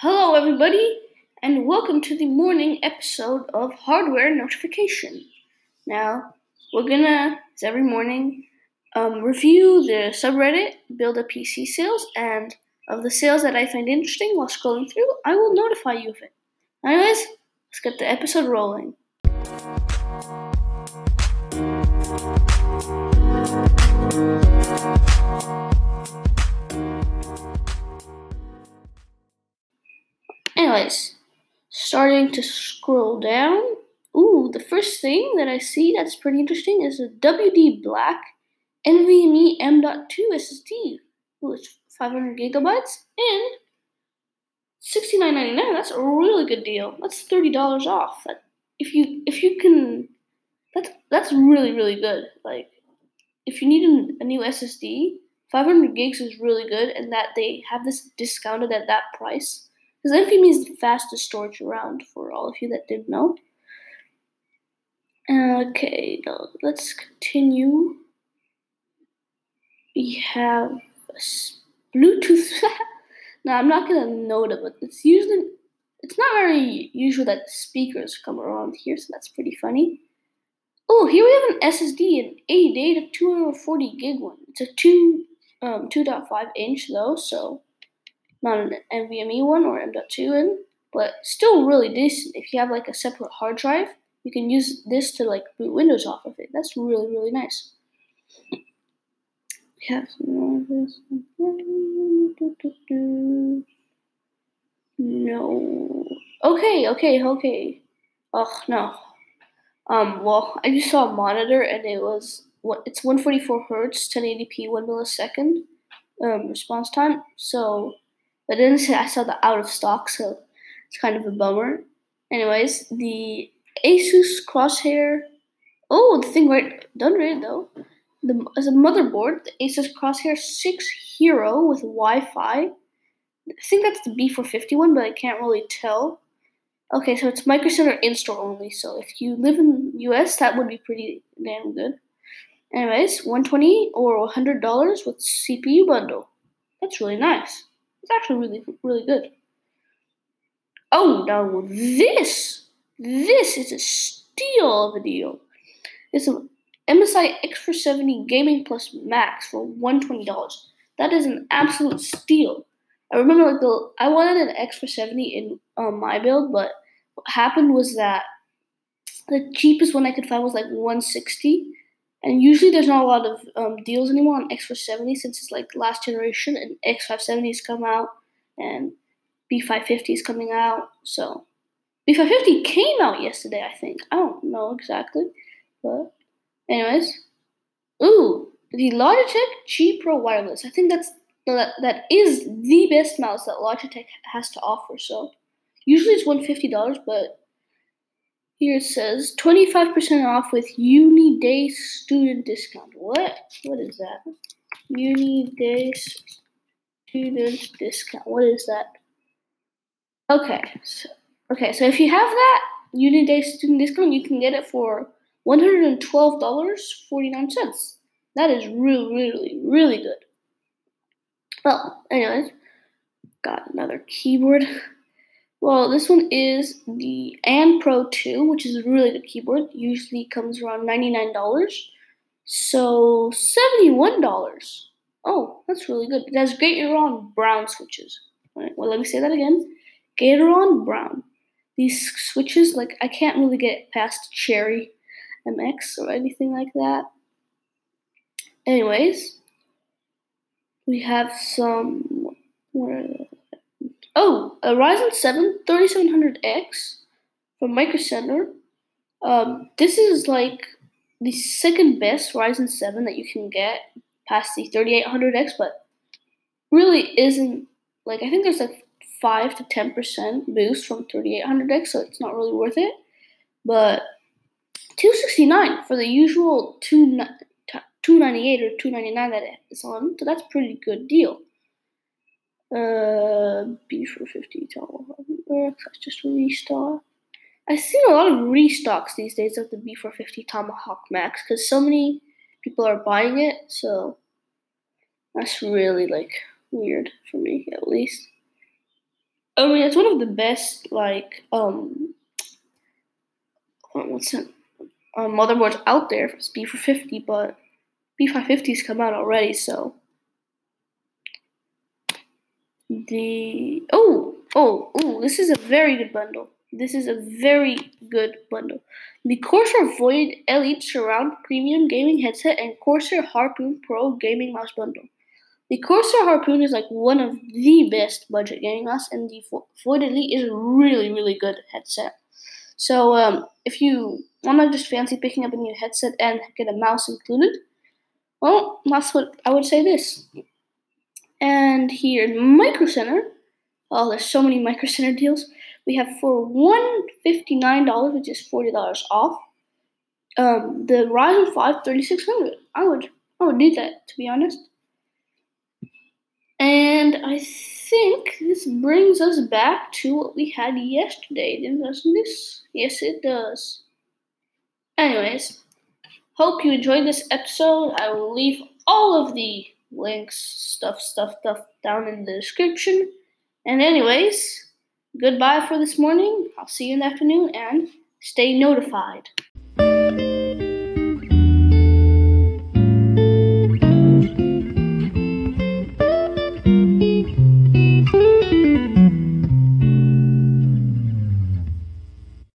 Hello, everybody, and welcome to the morning episode of Hardware Notification. Now, we're gonna, as every morning, um, review the subreddit Build a PC sales, and of the sales that I find interesting while scrolling through, I will notify you of it. Anyways, let's get the episode rolling. Starting to scroll down. Ooh, the first thing that I see that's pretty interesting is a WD Black NVMe M.2 SSD. Ooh, it's 500 gigabytes and $69.99. That's a really good deal. That's thirty dollars off. That if you if you can, that's that's really really good. Like if you need a, a new SSD, 500 gigs is really good, and that they have this discounted at that price. Because NVMe is the fastest storage around for all of you that didn't know. Okay, now let's continue. We have a Bluetooth. now I'm not gonna note it, but it's usually it's not very usual that speakers come around here, so that's pretty funny. Oh, here we have an SSD, an 80 to 240 gig one. It's a two um 2.5 inch though, so not an NVMe one or M.2 in, but still really decent. If you have like a separate hard drive, you can use this to like boot Windows off of it. That's really really nice. We have. No. Okay, okay, okay. Oh no. Um. Well, I just saw a monitor and it was what it's 144 hertz, 1080p, one millisecond um, response time. So but then I saw the out of stock, so it's kind of a bummer. Anyways, the Asus Crosshair. Oh, the thing right done right though. The as a motherboard, the Asus Crosshair Six Hero with Wi-Fi. I think that's the B450 one, but I can't really tell. Okay, so it's Micro Center in-store only. So if you live in US, that would be pretty damn good. Anyways, 120 or $100 with CPU bundle. That's really nice. It's actually really, really good. Oh, no, this, this is a steal of a deal. It's an MSI X470 Gaming Plus Max for $120. That is an absolute steal. I remember like the I wanted an X470 in um, my build, but what happened was that the cheapest one I could find was like 160 and usually there's not a lot of um, deals anymore on X470 since it's like last generation and X570s come out and B550 is coming out. So B550 came out yesterday, I think. I don't know exactly. But anyways. Ooh, the Logitech G Pro Wireless. I think that's that, that is the best mouse that Logitech has to offer. So usually it's $150, but here it says 25% off with Uni Day student discount. What? What is that? Uni Day student discount. What is that? Okay. So, okay, so if you have that Uni Day student discount, you can get it for $112.49. That is really, really, really good. Well, anyways, got another keyboard. Well, this one is the Anne Pro 2, which is a really good keyboard. Usually comes around $99. So $71. Oh, that's really good. It has Gateron Brown switches. Well, let me say that again. Gateron Brown. These switches, like, I can't really get past Cherry MX or anything like that. Anyways, we have some. What are Oh, a Ryzen 7 3700X from Micro Center. Um, this is like the second best Ryzen 7 that you can get past the 3800X, but really isn't like I think there's like 5 to 10% boost from 3800X, so it's not really worth it. But 269 for the usual 2 298 or 299 that it's on, so that's pretty good deal. Uh, B450 Tomahawk. That's just restock. I've seen a lot of restocks these days of the B450 Tomahawk Max because so many people are buying it. So that's really like weird for me, at least. I mean, it's one of the best like um what's it um, motherboards out there. It's B450, but B550's come out already, so the oh oh oh this is a very good bundle. This is a very good bundle. The Corsair Void Elite Surround Premium Gaming Headset and Corsair Harpoon Pro Gaming Mouse Bundle. The Corsair Harpoon is like one of the best budget gaming mouse, and the Void Elite is a really, really good headset. So, um, if you want to just fancy picking up a new headset and get a mouse included, well, that's what I would say this. And here in Micro Center, oh, there's so many Micro Center deals. We have for $159, which is $40 off, um, the Ryzen 5 3600. I would, I would need that, to be honest. And I think this brings us back to what we had yesterday, doesn't this? Yes, it does. Anyways, hope you enjoyed this episode. I will leave all of the links, stuff, stuff, stuff down in the description. And, anyways, goodbye for this morning. I'll see you in the afternoon and stay notified.